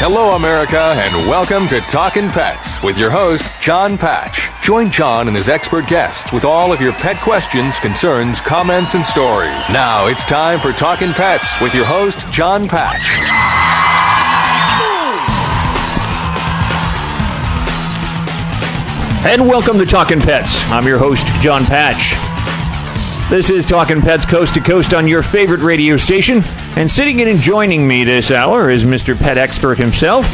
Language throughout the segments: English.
Hello, America, and welcome to Talkin' Pets with your host, John Patch. Join John and his expert guests with all of your pet questions, concerns, comments, and stories. Now it's time for Talkin' Pets with your host, John Patch. And welcome to Talkin' Pets. I'm your host, John Patch. This is Talking Pets Coast to Coast on your favorite radio station. And sitting in and joining me this hour is Mr. Pet Expert himself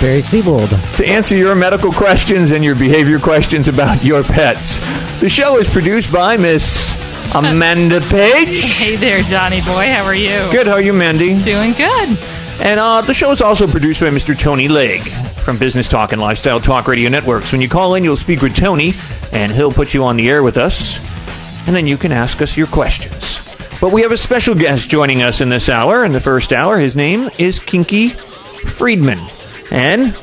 Barry Siebold. to answer your medical questions and your behavior questions about your pets. The show is produced by Miss Amanda Page. Hey there, Johnny boy. How are you? Good, how are you, Mandy? Doing good. And uh, the show is also produced by Mr. Tony Legg from Business Talk and Lifestyle Talk Radio Networks. When you call in, you'll speak with Tony, and he'll put you on the air with us, and then you can ask us your questions. But we have a special guest joining us in this hour. In the first hour, his name is Kinky Friedman, and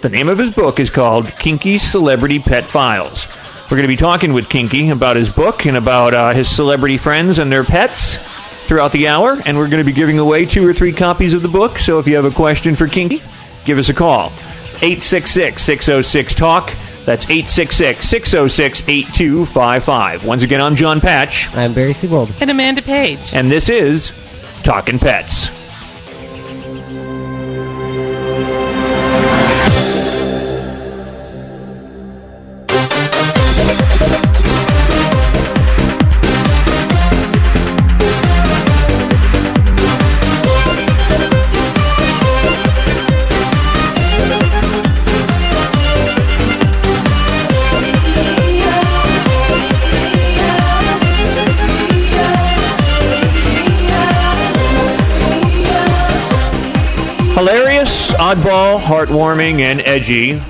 the name of his book is called Kinky Celebrity Pet Files. We're going to be talking with Kinky about his book and about uh, his celebrity friends and their pets throughout the hour, and we're going to be giving away two or three copies of the book. So if you have a question for Kinky, give us a call. 866 606 TALK. That's 866 606 8255. Once again, I'm John Patch, I'm Barry Siebold. And Amanda Page. and this is Talking Pets. Oddball, heartwarming, and edgy.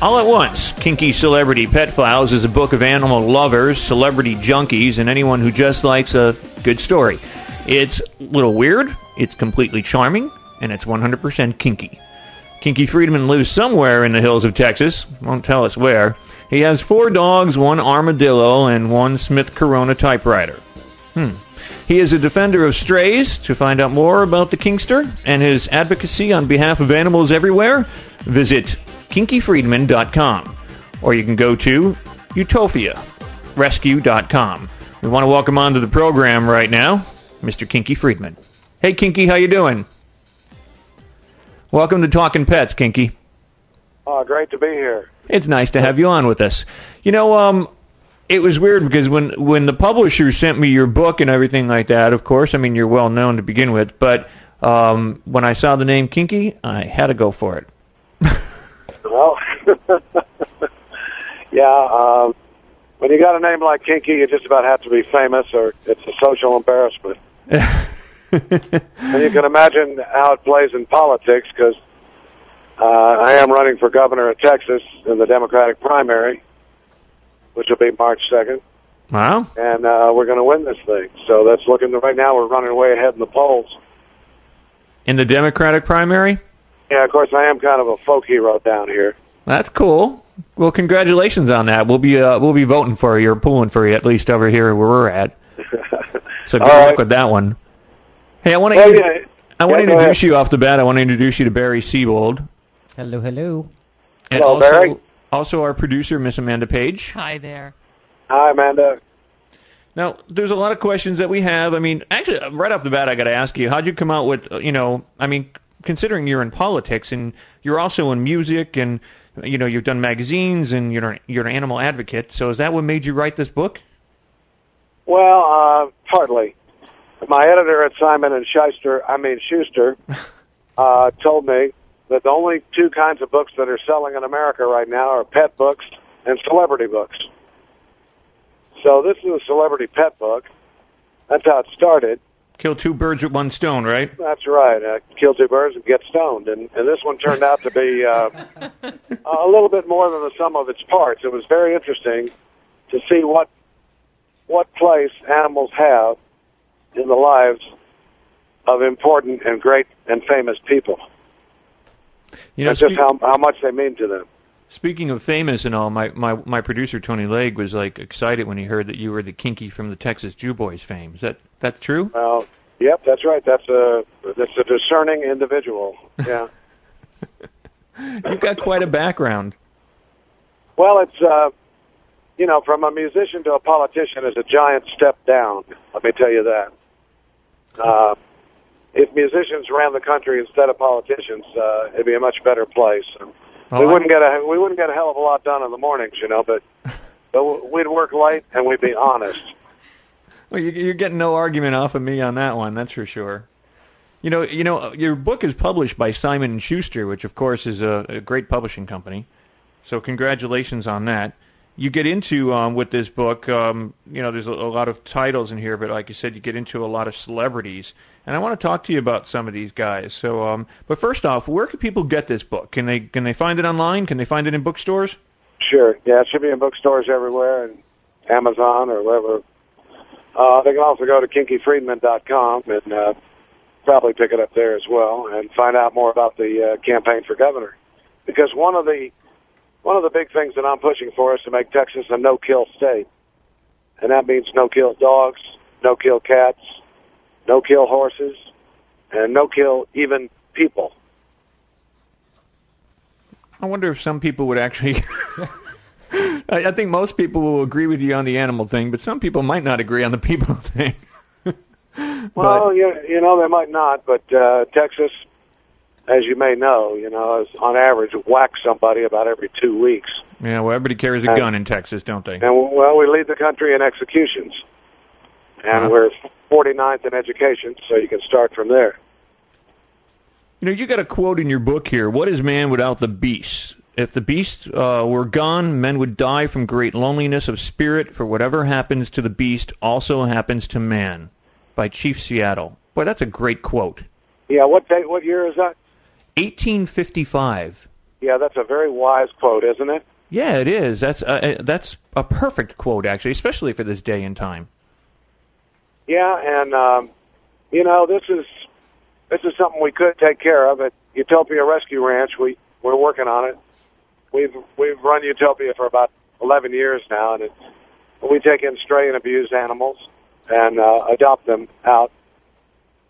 All at once, Kinky Celebrity Pet Files is a book of animal lovers, celebrity junkies, and anyone who just likes a good story. It's a little weird, it's completely charming, and it's 100% kinky. Kinky Friedman lives somewhere in the hills of Texas, won't tell us where. He has four dogs, one armadillo, and one Smith Corona typewriter. Hmm. He is a defender of strays. To find out more about the Kingster and his advocacy on behalf of animals everywhere, visit kinkyfriedman.com or you can go to utopiarescue.com. We want to welcome onto the program right now Mr. Kinky Friedman. Hey Kinky, how you doing? Welcome to Talking Pets, Kinky. Oh, great to be here. It's nice to have you on with us. You know, um, it was weird because when when the publisher sent me your book and everything like that, of course, I mean you're well known to begin with, but um, when I saw the name Kinky, I had to go for it. Well, yeah, um, when you got a name like Kinky, you just about have to be famous, or it's a social embarrassment. and you can imagine how it plays in politics, because uh, I am running for governor of Texas in the Democratic primary, which will be March 2nd, Wow. and uh, we're going to win this thing. So that's looking right now. We're running way ahead in the polls. In the Democratic primary? Yeah, of course, I am kind of a folk hero down here. That's cool. Well, congratulations on that. We'll be uh, we'll be voting for you or pulling for you at least over here where we're at. So good luck right. with that one. Hey, I want to Well, yeah, I want to yeah, go introduce you off the bat. I want to introduce you to Barry Siebold. Hello, hello. And Hello, also, Barry. Also our producer, Miss Amanda Page. Hi there. Hi, Amanda. Now, there's a lot of questions that we have. I mean, actually, right off the bat, I got to ask you, how'd you come out with, uh, you know, I mean, considering you're in politics and you're also in music and, you know, you've done magazines and you're you're an animal advocate. So is that what made you write this book? Well, uh, partly. My editor at Simon and Schuster, I mean Schuster, uh, told me that the only two kinds of books that are selling in America right now are pet books and celebrity books. So this is a celebrity pet book. That's how it started. Kill two birds with one stone, right? That's right. Uh, kill two birds and get stoned. And, and this one turned out to be uh, a little bit more than the sum of its parts. It was very interesting to see what what place animals have in the lives of important and great and famous people. You know, and just how, how much they mean to them. speaking of famous and all, my, my my producer Tony Legg was like excited when he heard that you were the Kinky from the Texas Jewboys fame. Is that that's true? Well, yep, that's right. That's a that's a discerning individual. Yeah. You've got quite a background. Well, it's uh, you know, from a musician to a politician is a giant step down. Let me tell you that. Uh, if musicians ran the country instead of politicians, uh, it'd be a much better place. And Oh, we wouldn't get a we wouldn't get a hell of a lot done in the mornings, you know, but but we'd work late and we'd be honest. Well, you, you're getting no argument off of me on that one, that's for sure. You know, you know, your book is published by Simon and Schuster, which of course is a, a great publishing company. So congratulations on that. You get into um, with this book, um, you know, there's a, a lot of titles in here, but like you said, you get into a lot of celebrities, and I want to talk to you about some of these guys. So, um, but first off, where can people get this book? Can they can they find it online? Can they find it in bookstores? Sure, yeah, it should be in bookstores everywhere and Amazon or wherever. Uh, they can also go to kinkyfriedman.com and uh, probably pick it up there as well and find out more about the uh, campaign for governor. Because one of the one of the big things that I'm pushing for is to make Texas a no-kill state, and that means no-kill dogs, no-kill cats, no-kill horses, and no-kill even people. I wonder if some people would actually. I, I think most people will agree with you on the animal thing, but some people might not agree on the people thing. Well, you, you know, they might not, but uh, Texas, as you may know, you know, on average whack somebody about every two weeks. yeah, well, everybody carries a Uh, gun in Texas, don't they? And, well, we lead the country in executions. And Huh. we're 49th in education, so you can start from there. You know, you got a quote in your book here. What is man without the beast? If the beast uh, were gone, men would die from great loneliness of spirit. For whatever happens to the beast also happens to man. By Chief Seattle. Boy, that's a great quote. Yeah, what date, what year is that? 1855. Yeah, that's a very wise quote, isn't it? Yeah, it is. That's uh, that's a perfect quote, actually, especially for this day and time. Yeah, and um, you know, this is this is something we could take care of at Utopia Rescue Ranch. We we're working on it. We've we've run Utopia for about 11 years now, and it's, we take in stray and abused animals and uh, adopt them out.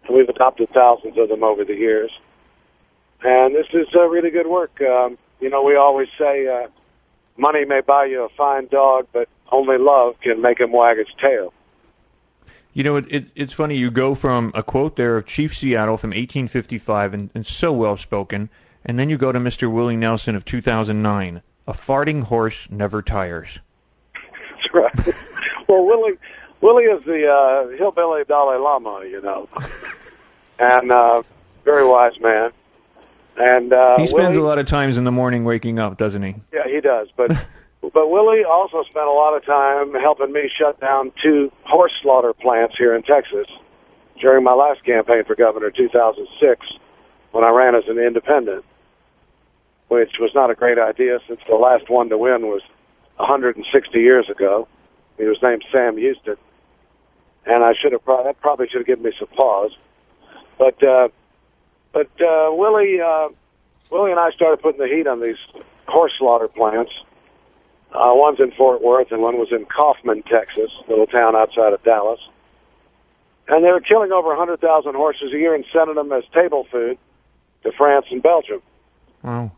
And we've adopted thousands of them over the years, and this is uh, really good work. Um, you know, we always say uh, money may buy you a fine dog, but only love can make him wag its tail. You know, it, it, it's funny. You go from a quote there of Chief Seattle from 1855, and, and so well spoken, and then you go to Mr. Willie Nelson of 2009. A farting horse never tires. That's right. well, Willie, Willie is the uh, hillbilly Dalai Lama, you know, and uh, very wise man. And uh, he spends Willie, a lot of times in the morning waking up, doesn't he? Yeah, he does. But but Willie also spent a lot of time helping me shut down two horse slaughter plants here in Texas during my last campaign for governor, 2006, when I ran as an independent, which was not a great idea since the last one to win was 160 years ago. He was named Sam Houston, and I should have pro- that probably should have given me some pause. But uh, but uh, Willie uh, Willie and I started putting the heat on these horse slaughter plants. Uh, one's in Fort Worth and one was in Kaufman, Texas, a little town outside of Dallas. And they were killing over 100,000 horses a year and sending them as table food to France and Belgium. Wow.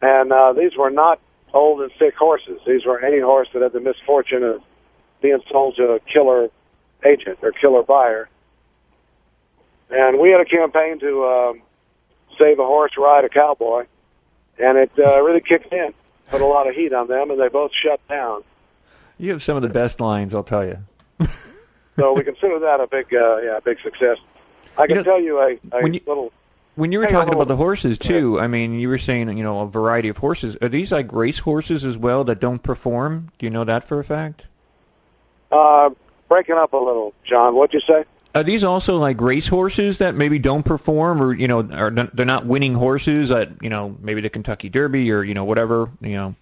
And uh, these were not old and sick horses. These were any horse that had the misfortune of being sold to a killer agent or killer buyer. And we had a campaign to um, save a horse, ride a cowboy, and it uh, really kicked in. Put a lot of heat on them, and they both shut down. You have some of the best lines, I'll tell you. So we consider that a big, uh, yeah, a big success. I can You know, tell you a, a when you- little. When you were talking about the horses too, I mean, you were saying you know a variety of horses. Are these like race horses as well that don't perform? Do you know that for a fact? Uh, breaking up a little, John. What'd you say? Are these also like race horses that maybe don't perform, or you know, are they're not winning horses at you know maybe the Kentucky Derby or you know whatever you know,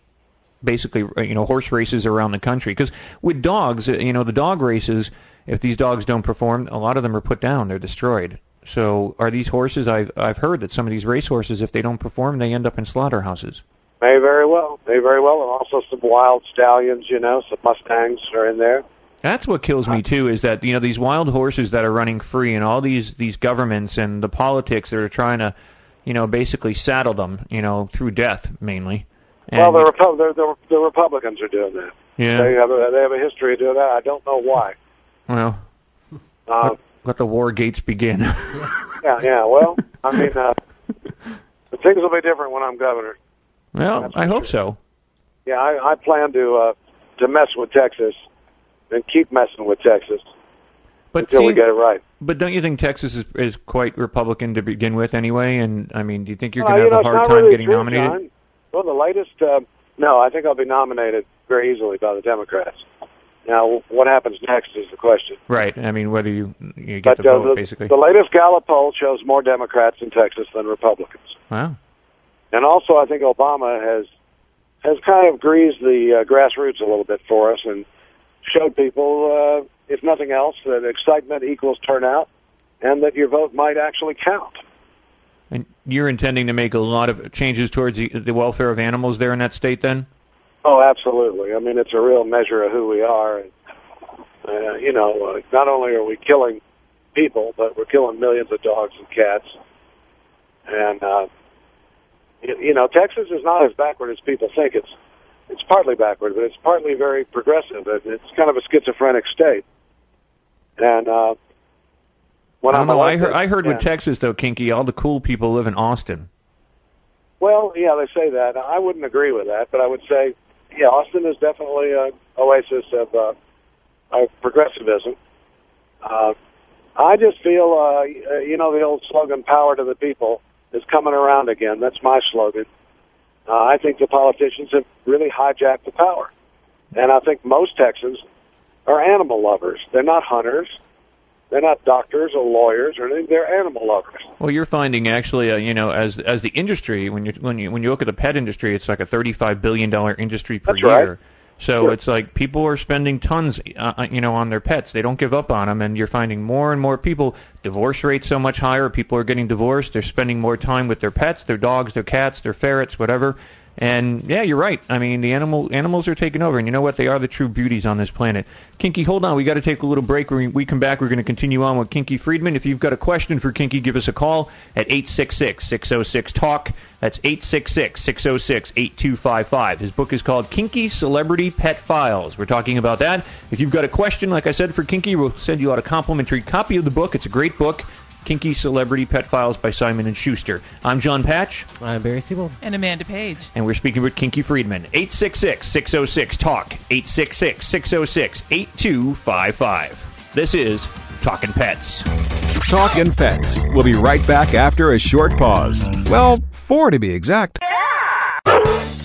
basically uh, you know horse races around the country? Because with dogs, uh, you know, the dog races, if these dogs don't perform, a lot of them are put down, they're destroyed. So are these horses? I've I've heard that some of these race horses, if they don't perform, they end up in slaughterhouses. May very well, may very well, and also some wild stallions. You know, some mustangs are in there. That's what kills me too is that you know these wild horses that are running free and all these these governments and the politics that are trying to you know basically saddle them you know through death mainly. And well, the, Repu- the, the, the Republicans are doing that. yeah, They have a, they have a history of doing that. I don't know why. well, Uh, let the war gates begin. yeah, yeah. Well, I mean, uh, things will be different when I'm governor. well, I hope so. Yeah, I, I plan to uh, to mess with Texas and keep messing with Texas But until we get it right. but don't you think Texas is is quite Republican to begin with anyway? And I mean, do you think you're going to you have know, a hard time really getting true, nominated? John. Well, the latest, uh, no, I think I'll be nominated very easily by the Democrats. Now, what happens next is the question. Right. I mean, whether you you get But the uh, vote the, basically. the latest Gallup poll shows more Democrats in Texas than Republicans. Wow. And also, I think Obama has has kind of greased the uh, grassroots a little bit for us and showed people, uh, if nothing else, that excitement equals turnout, and that your vote might actually count. And you're intending to make a lot of changes towards the, the welfare of animals there in that state, then? Oh, absolutely. I mean, it's a real measure of who we are. And, uh, you know, uh, not only are we killing people, but we're killing millions of dogs and cats. And uh, you, you know, Texas is not as backward as people think. It's it's partly backward, but it's partly very progressive. It's kind of a schizophrenic state. And uh, when I I'm don't know. I heard, I heard yeah. with Texas though, Kinky, all the cool people live in Austin. Well, yeah, they say that. I wouldn't agree with that, but I would say, yeah, Austin is definitely an oasis of, uh, of progressivism. Uh, I just feel, uh, you know, the old slogan "Power to the People" is coming around again. That's my slogan. Uh, I think the politicians have really hijacked the power, and I think most Texans are animal lovers. They're not hunters. They're not doctors or lawyers or anything. They're animal lovers. Well, you're finding actually, uh, you know, as as the industry, when you when you when you look at the pet industry, it's like a 35 billion dollar industry per That's right. So Sure. it's like people are spending tons, uh, uh, you know, on their pets. They don't give up on them, and you're finding more and more people. Divorce rates so much higher. People are getting divorced. They're spending more time with their pets, their dogs, their cats, their ferrets, whatever. And yeah, you're right. I mean, the animal animals are taking over, and you know what? They are the true beauties on this planet. Kinky, hold on. We got to take a little break. When we come back, we're going to continue on with Kinky Friedman. If you've got a question for Kinky, give us a call at 866-606-TALK. That's 866-606-8255. His book is called Kinky Celebrity Pet Files. We're talking about that. If you've got a question, like I said, for Kinky, we'll send you out a complimentary copy of the book. It's a great book. Kinky Celebrity Pet Files by Simon and Schuster. I'm John Patch, I'm Barry Siebold. And Amanda Page. and we're speaking with Kinky Friedman. 866-606-TALK. 866-606-8255. This is Talking Pets. Talkin' Pets. We'll be right back after a short pause. Well, four to be exact.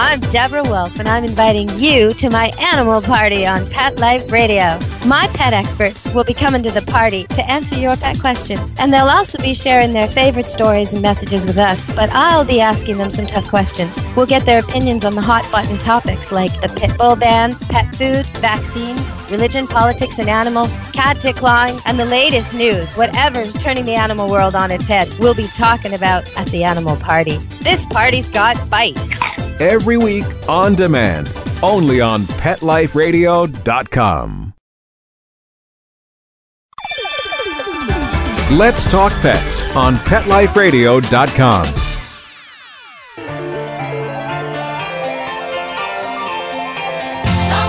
I'm Deborah Wolf, and I'm inviting you to my animal party on Pet Life Radio. My pet experts will be coming to the party to answer your pet questions, and they'll also be sharing their favorite stories and messages with us, but I'll be asking them some tough questions. We'll get their opinions on the hot button topics like the pit bull ban, pet food, vaccines, religion, politics, and animals, cat declawing, and the latest news. Whatever's turning the animal world on its head, we'll be talking about at the animal party. This party's got bite. Every week on demand, only on PetLifeRadio.com. Let's Talk Pets on PetLifeRadio.com. So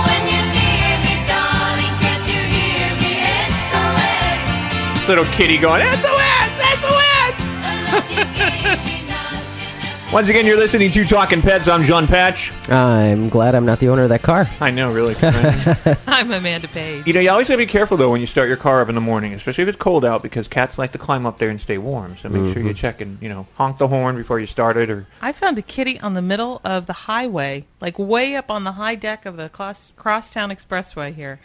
when you hear me, darling, can't you hear me it's Little kitty going, SOS! SOS! Once again, you're listening to Talking Pets. I'm John Patch. I'm glad I'm not the owner of that car. I know, really. I'm Amanda Page. You know, you always got to be careful, though, when you start your car up in the morning, especially if it's cold out, because cats like to climb up there and stay warm. So make sure you mm-hmm. check and, you know, honk the horn before you start it. Or I found a kitty on the middle of the highway, like way up on the high deck of the cross, Crosstown Expressway here.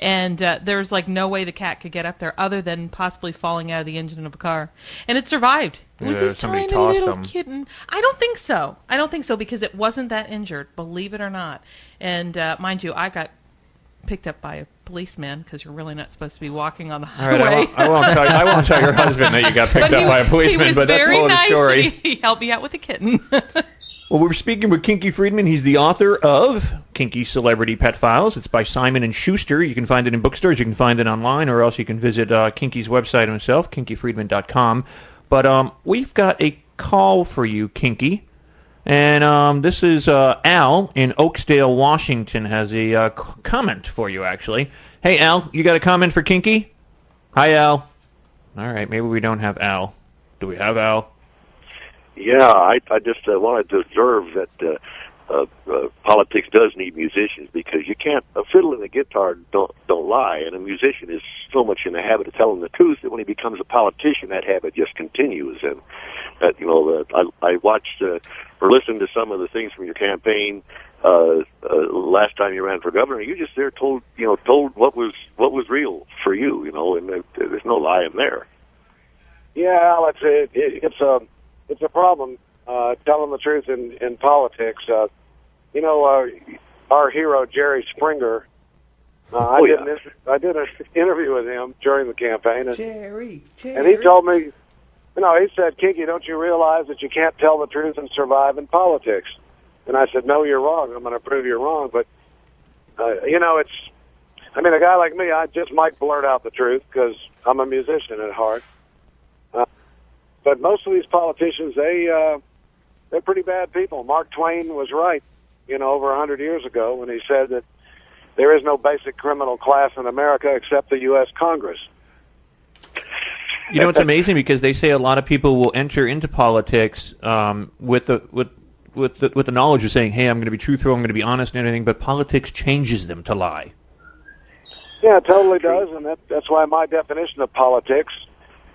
And uh, there's like no way the cat could get up there other than possibly falling out of the engine of a car. And it survived. It was Yeah, this tiny little them. kitten. I don't think so. I don't think so because it wasn't that injured, believe it or not. And uh, mind you, I got picked up by a policeman because you're really not supposed to be walking on the highway. right, I won't, I won't tell. I won't tell your husband that you got picked up he- by a policeman, but that's a very whole other story. He, he helped me out with the kitten. Well, we're speaking with Kinky Friedman. He's the author of Kinky Celebrity Pet Files. It's by Simon and Schuster. You can find it in bookstores. You can find it online, or else you can visit uh, Kinky's website himself, kinkyfriedman.com. But um, we've got a call for you, Kinky. And um, this is uh, Al in Oakdale, Washington, has a uh, comment for you, actually. Hey, Al, you got a comment for Kinky? Hi, Al. All right, maybe we don't have Al. Do we have Al? Yeah, I, I just uh, wanted to observe that uh, uh, uh, politics does need musicians because you can't a fiddle and a guitar don't don't lie, and a musician is so much in the habit of telling the truth that when he becomes a politician, that habit just continues. And that you know, uh, I I watched uh, or listened to some of the things from your campaign uh, uh, last time you ran for governor. You just there told you know told what was what was real for you, you know, and there, there's no lie in there. Yeah, Alex, it, it, it's a it's a problem uh, telling the truth in in politics. Uh, you know, uh, our hero Jerry Springer. Uh, I Oh, did yeah. an I did an interview with him during the campaign, and, Jerry, and he told me, you know, he said, "Kinky, don't you realize that you can't tell the truth and survive in politics?" And I said, "No, you're wrong. I'm going to prove you're wrong." But uh, you know, it's I mean, a guy like me, I just might blurt out the truth because I'm a musician at heart. Uh, but most of these politicians, they uh, they're pretty bad people. Mark Twain was right, you know, over a hundred years ago when he said that there is no basic criminal class in America except the U.S. Congress. You know, it's amazing because they say a lot of people will enter into politics um, with the with with the, with the knowledge of saying, "Hey, I'm going to be truthful, I'm going to be honest, and everything." But politics changes them to lie. Yeah, it totally does, and that, that's why my definition of politics,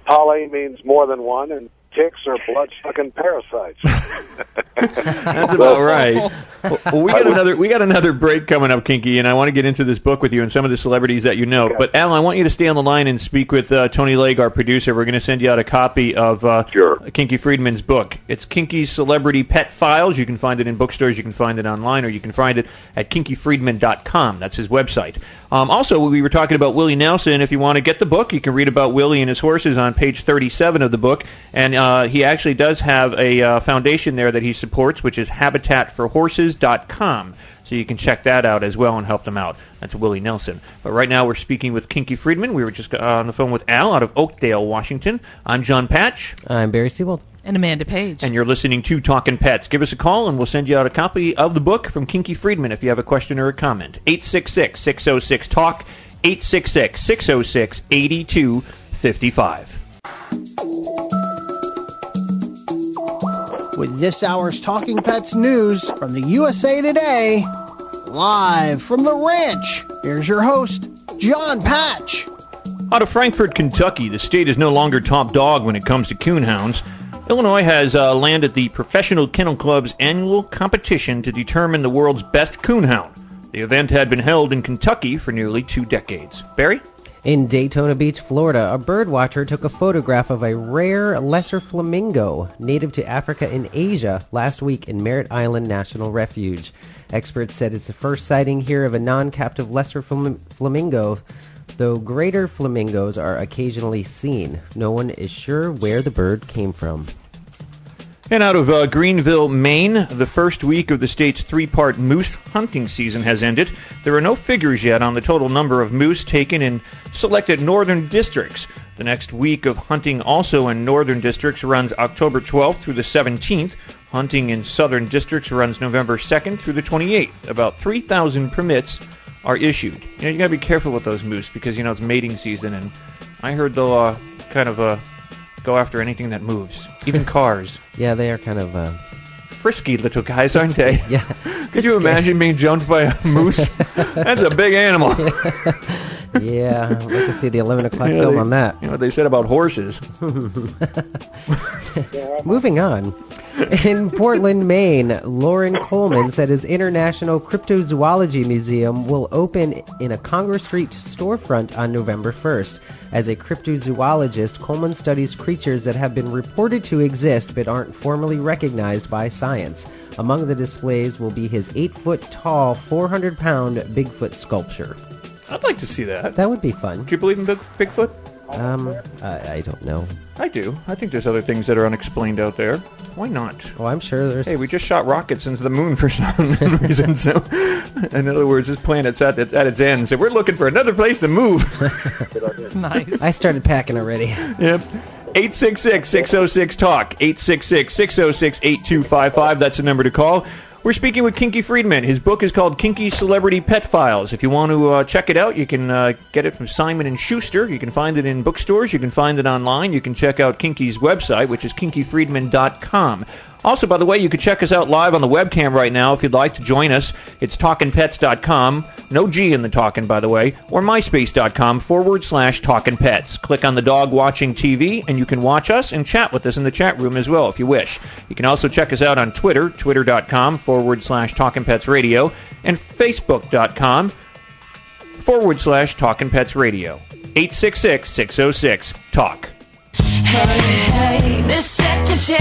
poly means more than one, and ticks are blood-sucking parasites. That's about right. Well, well, we got another we got another break coming up, Kinky, and I want to get into this book with you and some of the celebrities that you know. But Al, I want you to stay on the line and speak with uh, Tony Legg, our producer. We're going to send you out a copy of uh, Kinky Friedman's book. It's Kinky's Celebrity Pet Files. You can find it in bookstores, you can find it online, or you can find it at kinkyfriedman.com. That's his website. Um, also, we were talking about Willie Nelson. If you want to get the book, you can read about Willie and his horses on page 37 of the book. And uh, he actually does have a uh, foundation there that he supports, which is habitatforhorses.com. So you can check that out as well and help them out. That's Willie Nelson. But right now we're speaking with Kinky Friedman. We were just uh, on the phone with Al out of Oakdale, Washington. I'm John Patch. I'm Barry Siebold. And Amanda Page. And you're listening to Talking Pets. Give us a call and we'll send you out a copy of the book from Kinky Friedman if you have a question or a comment. 866 606 TALK, 866 606 8255. With this hour's Talking Pets news from the USA Today, live from the ranch, here's your host, John Patch. Out of Frankfort, Kentucky, the state is no longer top dog when it comes to coonhounds. Illinois has uh, landed the Professional Kennel Club's annual competition to determine the world's best coonhound. The event had been held in Kentucky for nearly two decades. Barry? In Daytona Beach, Florida, a bird watcher took a photograph of a rare lesser flamingo native to Africa and Asia last week in Merritt Island National Refuge. Experts said it's the first sighting here of a non-captive lesser flam- flamingo, though greater flamingos are occasionally seen. No one is sure where the bird came from. And out of uh, Greenville, Maine, the first week of the state's three part moose hunting season has ended. There are no figures yet on the total number of moose taken in selected northern districts. The next week of hunting, also in northern districts, runs October 12th through the 17th. Hunting in southern districts runs November 2nd through the 28th. About 3,000 permits are issued. You know, you gotta be careful with those moose because, you know, it's mating season, and I heard they'll uh, kind of uh, go after anything that moves, even cars. Yeah, they are kind of. Uh, Frisky little guys, aren't they? yeah. Could you imagine being jumped by a moose? That's a big animal. yeah, I'd like to see the 11 o'clock Yeah, film they- on that. You know what they said about horses? Moving on. In Portland, Maine, Loren Coleman said his International Cryptozoology Museum will open in a Congress Street storefront on November 1st. As a cryptozoologist, Coleman studies creatures that have been reported to exist but aren't formally recognized by science. Among the displays will be his 8 foot tall, 400 pound Bigfoot sculpture. I'd like to see that. That would be fun. Do you believe in Big, Bigfoot? Um, I, I don't know. I do. I think there's other things that are unexplained out there. Why not? Oh, I'm sure there's. Hey, we just shot rockets into the moon for some reason. So, in other words, this planet's at its, at its end. So we're looking for another place to move. nice. I started packing already. Yep. 866-606-TALK. 866-606-8255. That's the number to call. We're speaking with Kinky Friedman. His book is called Kinky Celebrity Pet Files. If you want to uh, check it out, you can uh, get it from Simon and Schuster. You can find it in bookstores. You can find it online. You can check out Kinky's website, which is kinkyfriedman.com. Also, by the way, you can check us out live on the webcam right now if you'd like to join us. It's talkinpets.com, no G in the talking, by the way, or myspace.com forward slash talkinpets. Click on the dog watching TV, and you can watch us and chat with us in the chat room as well if you wish. You can also check us out on Twitter, twitter.com forward slash talkinpetsradio, and facebook.com forward slash talkinpetsradio. 866 606 TALK.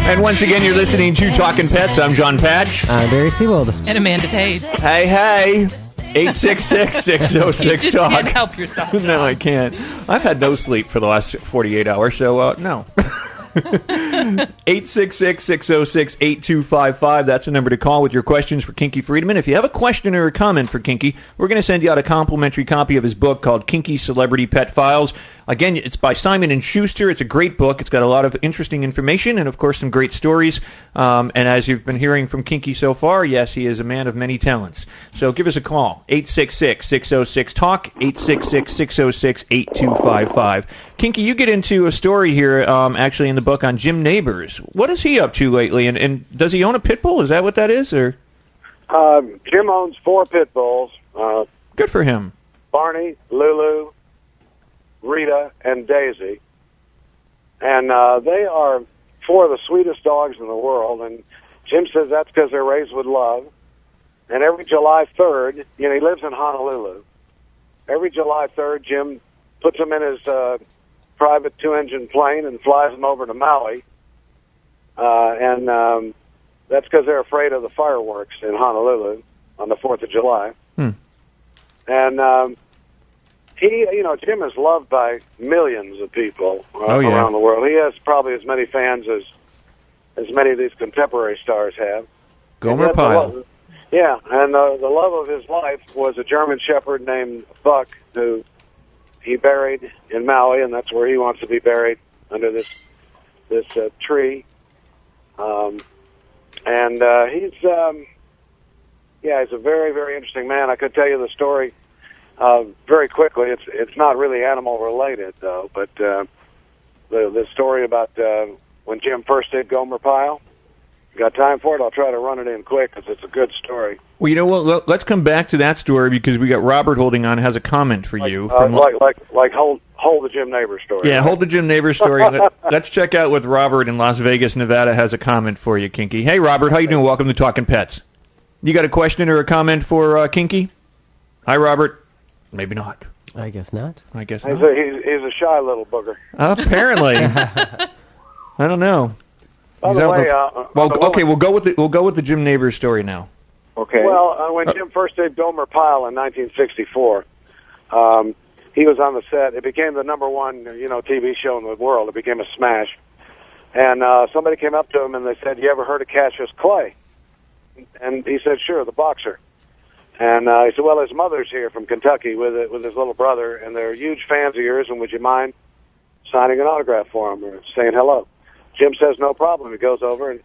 And once again, you're listening to Talking Pets. I'm John Patch. I'm Barry Siebold. And Amanda Page. Hey, hey. 866 You 606 just TALK. can't help yourself. No, I can't. I've had no sleep for the last 48 hours, so uh, no. 866-606-8255. That's the number to call with your questions for Kinky Friedman. If you have a question or a comment for Kinky, we're going to send you out a complimentary copy of his book called Kinky Celebrity Pet Files. Again, it's by Simon and Schuster. It's a great book. It's got a lot of interesting information and, of course, some great stories. Um, and as you've been hearing from Kinky so far, yes, he is a man of many talents. So give us a call, 866-606-TALK, 866-606-8255. Kinky, you get into a story here, um, actually, in the book on Jim Nabors. What is he up to lately? And, and does he own a pit bull? Is that what that is? Or Um, Jim owns four pit bulls. Uh, Good for him. Barney, Lulu, Rita, and Daisy. And uh, they are four of the sweetest dogs in the world. And Jim says that's because they're raised with love. And every July 3rd, you know, he lives in Honolulu. Every July 3rd, Jim puts them in his uh, private two-engine plane and flies them over to Maui. Uh, and um, that's because they're afraid of the fireworks in Honolulu on the 4th of July. Hmm. And um, he, you know, Jim is loved by millions of people uh, Oh, yeah. around the world. He has probably as many fans as as many of these contemporary stars have. Gomer And yet the Pyle. Yeah, and uh, the love of his life was a German Shepherd named Buck, who he buried in Maui, and that's where he wants to be buried under this this uh, tree. Um, and uh, he's, um, yeah, he's a very very interesting man. I could tell you the story uh, very quickly. It's it's not really animal related though, but uh, the the story about uh, when Jim first did Gomer Pyle. Got time for it? I'll try to run it in quick because it's a good story. Well, you know what? Let- Let's come back to that story because we got Robert holding on has a comment for you. Uh, From, like like like hold hold the Jim Neighbor story. yeah, hold the Jim Nabors story. Let, let's check out what Robert in Las Vegas, Nevada has a comment for you, Kinky. Hey, Robert, how you doing? Welcome to Talking Pets. You got a question or a comment for uh, Kinky? Hi, Robert. Maybe not. I guess not. I guess He's not. a, he's, he's a shy little booger. Apparently. I don't know. By He's the out way, in uh, well, the okay, we'll go with the we'll go with the Jim Nabors story now. Okay. Well, uh, when Jim first did Gomer Pyle in 1964, um, he was on the set. It became the number one, you know, TV show in the world. It became a smash. And uh, somebody came up to him and they said, "You ever heard of Cassius Clay?" And he said, "Sure, the boxer." And uh, he said, "Well, his mother's here from Kentucky with it, with his little brother, and they're huge fans of yours. And would you mind signing an autograph for him or saying hello?" Jim says, "No problem." He goes over and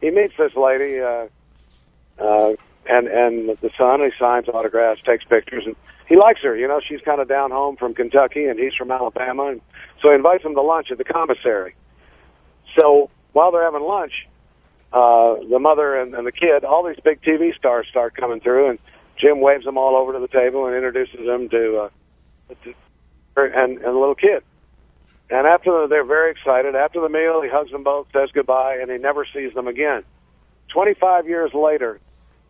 he meets this lady. Uh, uh, and and the son he signs autographs, takes pictures, and he likes her. You know, she's kind of down home from Kentucky, and he's from Alabama, and so he invites him to lunch at the commissary. So while they're having lunch, uh, the mother and, and the kid, all these big TV stars start coming through, and Jim waves them all over to the table and introduces them to, uh, to and, and the little kid. And after the, they're very excited. After the meal, he hugs them both, says goodbye, and he never sees them again. 25 years later,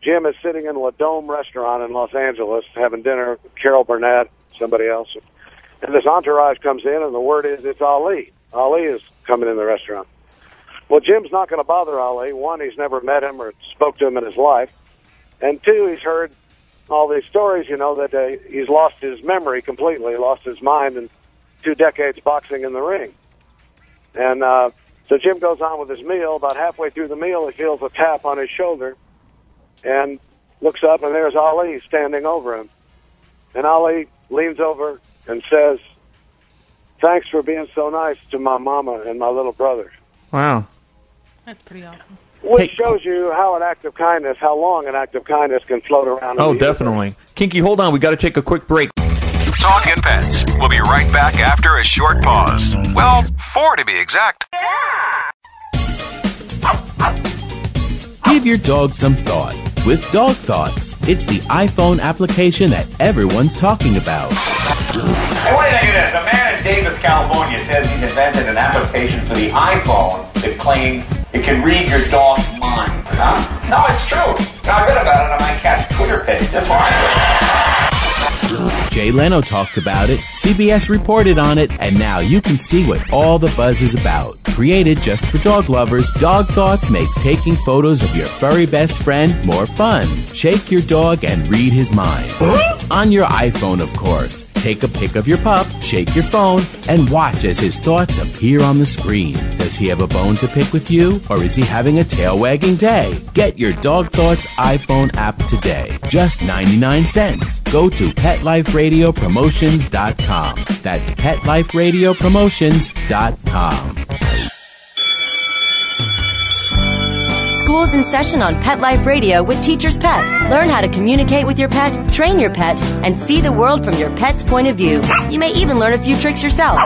Jim is sitting in La Dome restaurant in Los Angeles having dinner with Carol Burnett, somebody else. And this entourage comes in, and the word is it's Ali. Ali is coming in the restaurant. Well, Jim's not going to bother Ali. One, he's never met him or spoke to him in his life. And two, he's heard all these stories, you know, that uh, he's lost his memory completely, lost his mind in two decades boxing in the ring. And uh, so Jim goes on with his meal. About halfway through the meal, he feels a tap on his shoulder and looks up, and there's Ali standing over him. And Ali leans over and says, Thanks for being so nice to my mama and my little brother. Wow. That's pretty awesome. Which shows you how an act of kindness, how long an act of kindness can float around. Oh, the universe. definitely. Kinky, hold on. We got to take a quick break. Talking Pets. We'll be right back after a short pause. Well, four to be exact. Give your dog some thought with Dog Thoughts. It's the iPhone application that everyone's talking about. Hey, what do you think of this? A man in Davis, California says he's invented an application for the iPhone that claims it can read your dog's mind. Huh? No, it's true. I read about it on my cat's Twitter page. That's why Jay Leno talked about it, CBS reported on it, and now you can see what all the buzz is about. Created just for dog lovers, Dog Thoughts makes taking photos of your furry best friend more fun. Shake your dog and read his mind. On your iPhone, of course. Take a pic of your pup, shake your phone, and watch as his thoughts appear on the screen. Does he have a bone to pick with you, or is he having a tail wagging day? Get your Dog Thoughts iPhone app today. Just 99 cents. Go to PetLifeRadioPromotions.com. That's PetLifeRadioPromotions.com. School's in session on Pet Life Radio with Teacher's Pet. Learn how to communicate with your pet, train your pet, and see the world from your pet's point of view. You may even learn a few tricks yourself.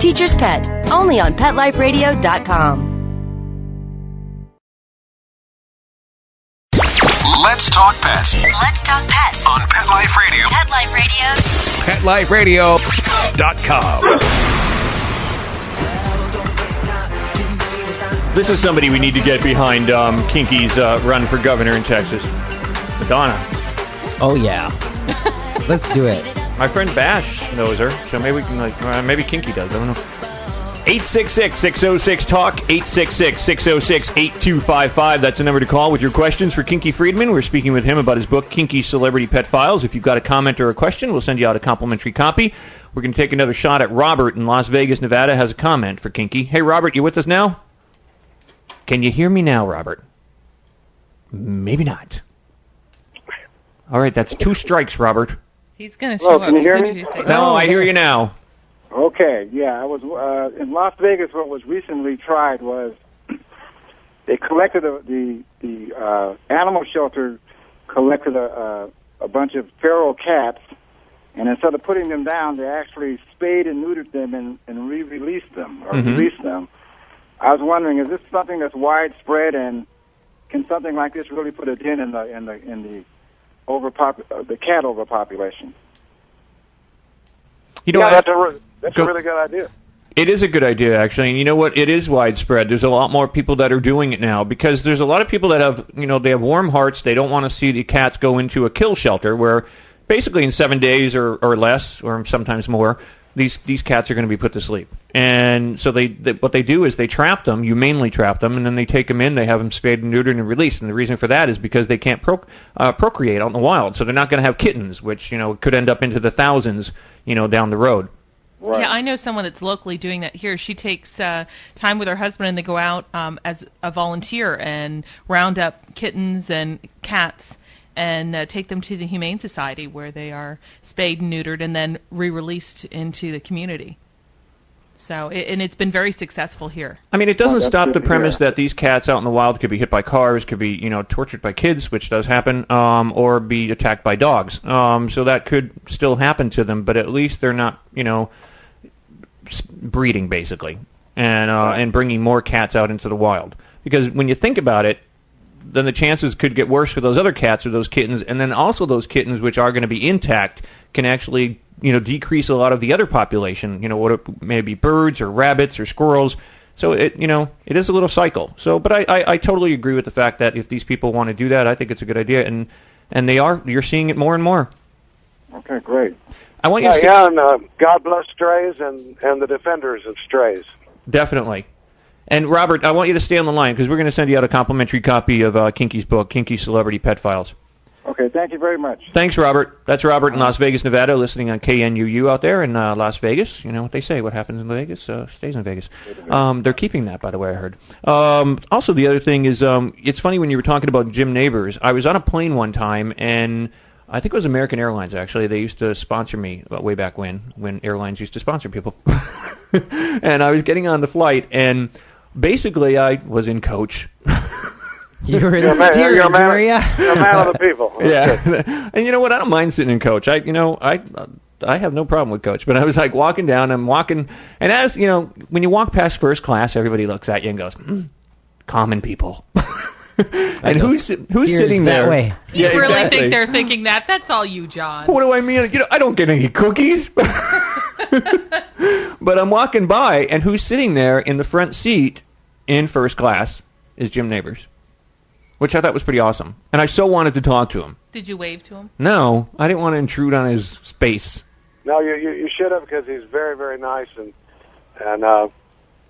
Teacher's Pet, only on PetLifeRadio.com. Let's talk pets Let's talk pets on Pet Life Radio. Pet Life Radio. PetLifeRadio.com. This is somebody we need to get behind um, Kinky's uh, run for governor in Texas. Madonna. Oh yeah. Let's do it. My friend Bash knows her, so maybe we can like uh, maybe Kinky does. I don't know. 866-606-TALK, 866-606-8255. That's the number to call with your questions for Kinky Friedman. We're speaking with him about his book, Kinky Celebrity Pet Files. If you've got a comment or a question, we'll send you out a complimentary copy. We're going to take another shot at Robert in Las Vegas, Nevada, has a comment for Kinky. Hey, Robert, you with us now? Can you hear me now, Robert? Maybe not. All right, that's two strikes, Robert. He's going to Hello, show can up you hear me? as you No, I hear you now. Okay, yeah, I was uh, in Las Vegas. What was recently tried was they collected a, the the uh, animal shelter collected a, a a bunch of feral cats, and instead of putting them down, they actually spayed and neutered them and, and re-released them or Mhm. released them. I was wondering, is this something that's widespread, and can something like this really put a dent in the in the in the overpop uh, the cat overpopulation? You know, yeah, that's a that's Go- a really good idea. It is a good idea, actually. And you know what? It is widespread. There's a lot more people that are doing it now because there's a lot of people that have, you know, they have warm hearts. They don't want to see the cats go into a kill shelter where, basically in seven days or, or less, or sometimes more, these these cats are going to be put to sleep. And so they, they what they do is they trap them, humanely trap them, and then they take them in, they have them spayed and neutered and released. And the reason for that is because they can't pro, uh, procreate out in the wild, so they're not going to have kittens, which you know could end up into the thousands, you know, down the road. Right. Yeah, I know someone that's locally doing that here. She takes uh, time with her husband and they go out um, as a volunteer and round up kittens and cats and uh, take them to the Humane Society where they are spayed and neutered and then re-released into the community. So, it, and it's been very successful here. I mean, it doesn't Oh, stop the premise hear. that these cats out in the wild could be hit by cars, could be you know tortured by kids, which does happen, um, or be attacked by dogs. Um, so that could still happen to them, but at least they're not you know breeding basically, and uh, and bringing more cats out into the wild. Because when you think about it, then the chances could get worse for those other cats or those kittens, and then also those kittens which are going to be intact can actually you know decrease a lot of the other population. You know, what it may be birds or rabbits or squirrels. So it you know it is a little cycle. So, but I, I, I totally agree with the fact that if these people want to do that, I think it's a good idea, and and they are. You're seeing it more and more. Okay, great. I want you Yeah, to yeah, and uh, God bless strays and and the defenders of strays. Definitely. And Robert, I want you to stay on the line because we're going to send you out a complimentary copy of uh, Kinky's book, Kinky Celebrity Pet Files. Okay, thank you very much. Thanks, Robert. That's Robert in Las Vegas, Nevada, listening on KNUU out there in uh, Las Vegas. You know what they say: what happens in Vegas uh, stays in Vegas. Um, they're keeping that, by the way, I heard. Um, also, the other thing is, um, it's funny when you were talking about Jim Nabors. I was on a plane one time, and I think it was American Airlines. Actually, they used to sponsor me uh, way back when, when airlines used to sponsor people. and I was getting on the flight, and basically, I was in coach. You were You're a in man, steerage, you're a man, were ya? you're a man of the people. yeah. and you know what? I don't mind sitting in coach. I, you know, I, I have no problem with coach. But I was like walking down. I'm walking, and as you know, when you walk past first class, everybody looks at you and goes, mm, "Common people." and who's who's Steerage sitting that there? way. You Yeah, really exactly. think they're thinking that? That's all you, John. What do I mean? You know, I don't get any cookies. but I'm walking by, and who's sitting there in the front seat in first class is Jim Nabors, which I thought was pretty awesome. And I so wanted to talk to him. Did you wave to him? No, I didn't want to intrude on his space. No, you, you you should have because he's very very nice and and uh,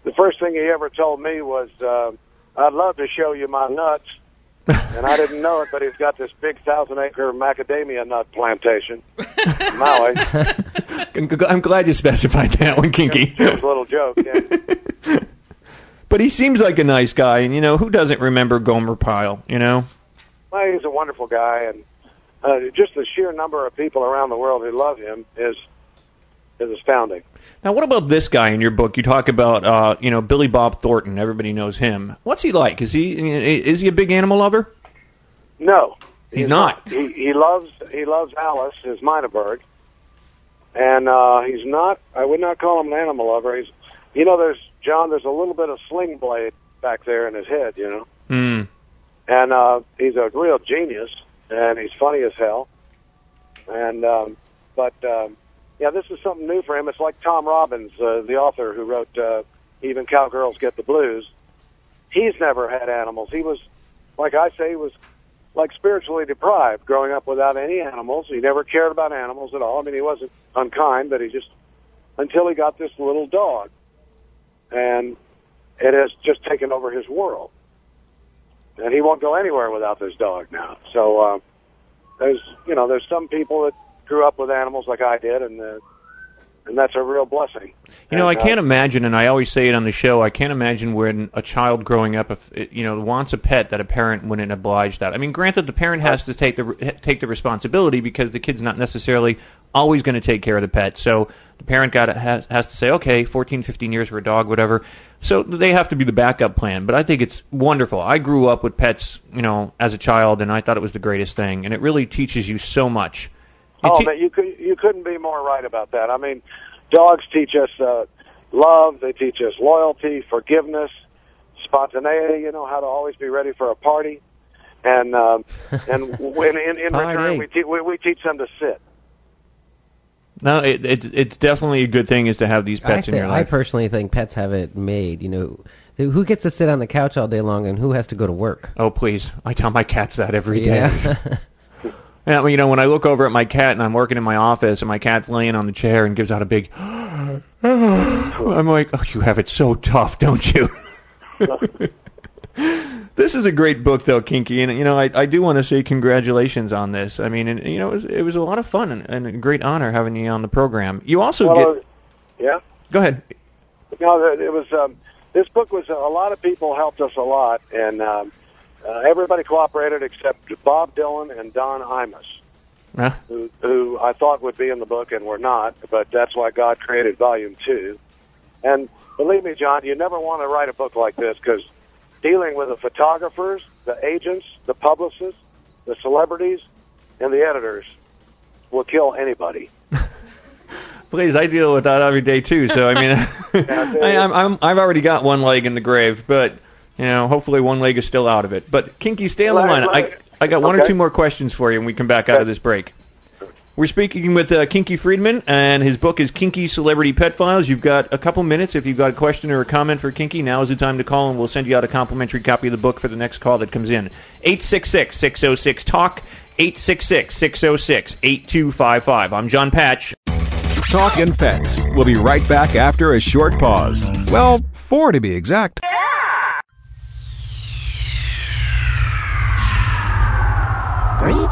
the first thing he ever told me was uh, I'd love to show you my nuts, and I didn't know it, but he's got this big thousand acre macadamia nut plantation, in Maui. I'm glad you specified that one, Kinky. It was a little joke. Yeah. But he seems like a nice guy, and you know who doesn't remember Gomer Pyle? You know. Well, he's a wonderful guy, and uh, just the sheer number of people around the world who love him is is astounding. Now, what about this guy in your book? You talk about, uh, you know, Billy Bob Thornton. Everybody knows him. What's he like? Is he is he a big animal lover? No, He's not. He he loves he loves Alice, his Mineberg, and uh, he's not. I would not call him an animal lover. He's, you know, there's John. There's a little bit of sling blade back there in his head, you know, Hmm. and uh, he's a real genius, and he's funny as hell, and um, but um, yeah, this is something new for him. It's like Tom Robbins, uh, the author who wrote uh, "Even Cowgirls Get the Blues." He's never had animals. He was, like I say, he was like spiritually deprived growing up without any animals. He never cared about animals at all. I mean, he wasn't unkind, but he just until he got this little dog, and it has just taken over his world. And he won't go anywhere without this dog now. So uh, there's, you know, there's some people that grew up with animals like I did, and uh, and that's a real blessing. You know, I And, uh, can't imagine, and I always say it on the show. I can't imagine when a child growing up, if it, you know, wants a pet, that a parent wouldn't oblige that. I mean, granted, the parent has to take the take the responsibility because the kid's not necessarily always going to take care of the pet. So the parent got has, has to say, okay, 14, 15 years for a dog, whatever. So they have to be the backup plan. But I think it's wonderful. I grew up with pets, you know, as a child, and I thought it was the greatest thing, and it really teaches you so much. It Oh, te- man, you could you couldn't be more right about that. I mean, dogs teach us uh, love. They teach us loyalty, forgiveness, spontaneity. You know how to always be ready for a party, and um, and when in, in return we, te- we we teach them to sit. No, it, it it's definitely a good thing is to have these I, pets in thi- your life. I personally think pets have it made. You know, who who gets to sit on the couch all day long and who has to go to work? Oh please, I tell my cats that every day. Yeah. Yeah, you know, when I look over at my cat and I'm working in my office and my cat's laying on the chair and gives out a big, I'm like, oh, you have it so tough, don't you? this is a great book, though, Kinky, and you know, I, I do want to say congratulations on this. I mean, and, you know, it was, it was a lot of fun and, and a great honor having you on the program. You also Well, get. Yeah. Go ahead. No, it was. Um, this book was a lot of people helped us a lot, and um, uh, everybody cooperated except Bob Dylan and Don Imus, Huh? who, who I thought would be in the book and were not. But that's why God created Volume Two. And believe me, John, you never want to write a book like this because dealing with the photographers, the agents, the publicists, the celebrities, and the editors will kill anybody. Please, I deal with that every day too. So I mean, I, I'm, I'm I've already got one leg in the grave, but you know, hopefully one leg is still out of it. But Kinky, stay on the line. I. I got one or two more questions for you, and we come back out of this break. We're speaking with uh, Kinky Friedman, and his book is Kinky Celebrity Pet Files. You've got a couple minutes. If you've got a question or a comment for Kinky, now is the time to call, and we'll send you out a complimentary copy of the book for the next call that comes in. 866-606-TALK, 866-606-8255. I'm John Patch. Talking Pets. We'll be right back after a short pause. Well, four to be exact. Three?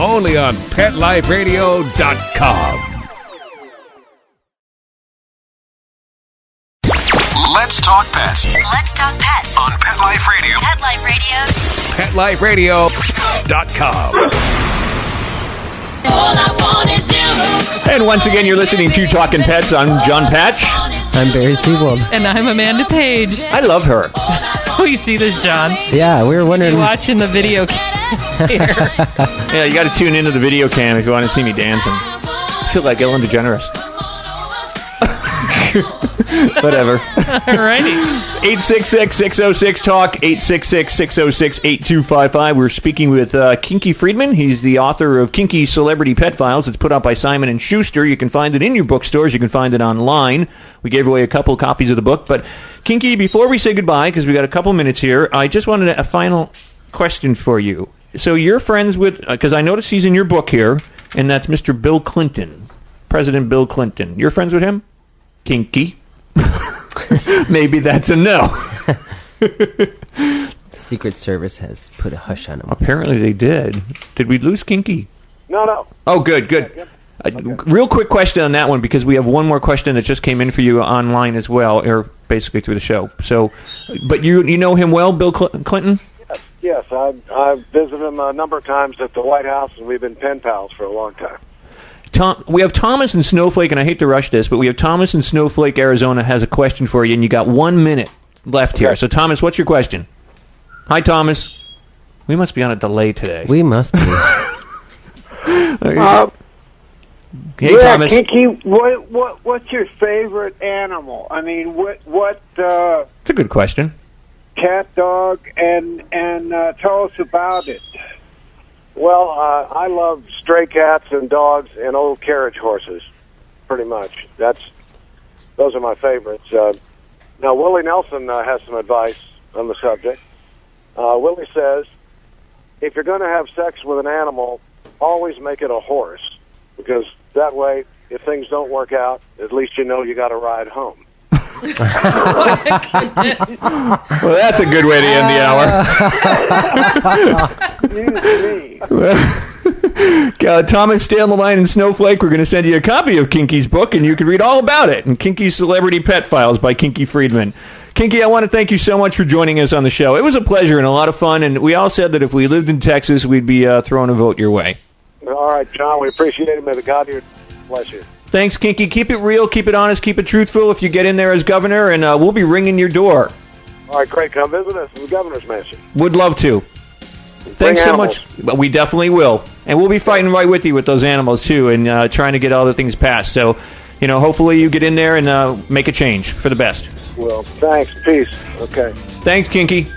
Only on PetLifeRadio.com. Let's talk pets Let's talk pets on Pet Life Radio. Pet Life Radio. PetLifeRadio.com. And once again, you're listening to Talking Pets. I'm John Patch. I'm Barry Siebold. And I'm Amanda Page. I love her. Oh, we see this, John? Yeah, we were wondering. You watching the video here. Yeah, you got to tune into the video cam if you want to see me dancing. I feel like Ellen DeGeneres. Whatever. Alrighty. 866-606-TALK, 866-606-8255. We're speaking with uh, Kinky Friedman. He's the author of Kinky Celebrity Pet Files. It's put out by Simon & Schuster. You can find it in your bookstores. You can find it online. We gave away a couple copies of the book. But, Kinky, before we say goodbye, because we got a couple minutes here, I just wanted a final question for you. So you're friends with, because I noticed he's in your book here, and that's Mr. Bill Clinton, President Bill Clinton. You're friends with him? Kinky. Maybe that's a no. Secret Service has put a hush on him. Apparently they did. Did we lose Kinky? No, no. Oh, good, good. Uh, real quick question on that one because we have one more question that just came in for you online as well, or basically through the show. So, but you you know him well, Bill Cl- Clinton? Yes, I I visited him a number of times at the White House, and we've been pen pals for a long time. Tom, we have Thomas and Snowflake, and I hate to rush this, but we have Thomas and Snowflake, Arizona, has a question for you, and you got one minute left here. So, Thomas, what's your question? Hi, Thomas. We must be on a delay today. We must be. Uh, hey, yeah, Thomas. Kinky, what what what's your favorite animal? I mean, what what uh, It's a good question. Cat, dog, and and uh, tell us about it. Well, uh, I love stray cats and dogs and old carriage horses, pretty much. That's those are my favorites. Uh, now, Willie Nelson uh, has some advice on the subject. Uh, Willie says, if you're going to have sex with an animal, always make it a horse, because that way, if things don't work out, at least you know you got a ride home. Well, that's a good way to end the hour. uh, Thomas, stay on the line in Snowflake. We're going to send you a copy of Kinky's book, and you can read all about it in Kinky's Celebrity Pet Files by Kinky Friedman. Kinky, I want to thank you so much for joining us on the show. It was a pleasure and a lot of fun, and we all said that if we lived in Texas, we'd be uh, throwing a vote your way. All right, John, we appreciate it. May the God here bless you. Thanks, Kinky. Keep it real, keep it honest, keep it truthful if you get in there as governor, and uh, we'll be ringing your door. All right, Craig, Come visit us in the governor's mansion. Would love to. Thanks so animals. much. Well, We definitely will, and we'll be fighting right with you with those animals too, and uh, trying to get all the things passed. So, you know, hopefully you get in there and uh, make a change for the best. Well, thanks. Peace. Okay. Thanks, Kinky.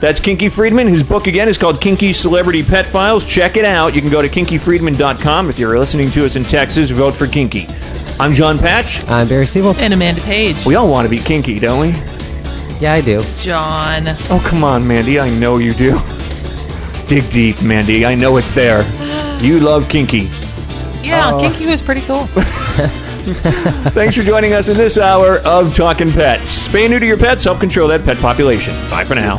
That's Kinky Friedman. His book again is called Kinky Celebrity Pet Files. Check it out. You can go to kinkyfriedman.com if you're listening to us in Texas. Vote for Kinky. I'm John Patch. I'm Barry Siebold. And Amanda Page. We all want to be kinky, don't we? Yeah, I do. John. Oh, come on, Mandy. I know you do. Dig deep, Mandy. I know it's there. You love kinky. Yeah, Oh. Kinky was pretty cool. Thanks for joining us in this hour of Talking Pets. Spay new to your pets. Help control that pet population. Bye for now.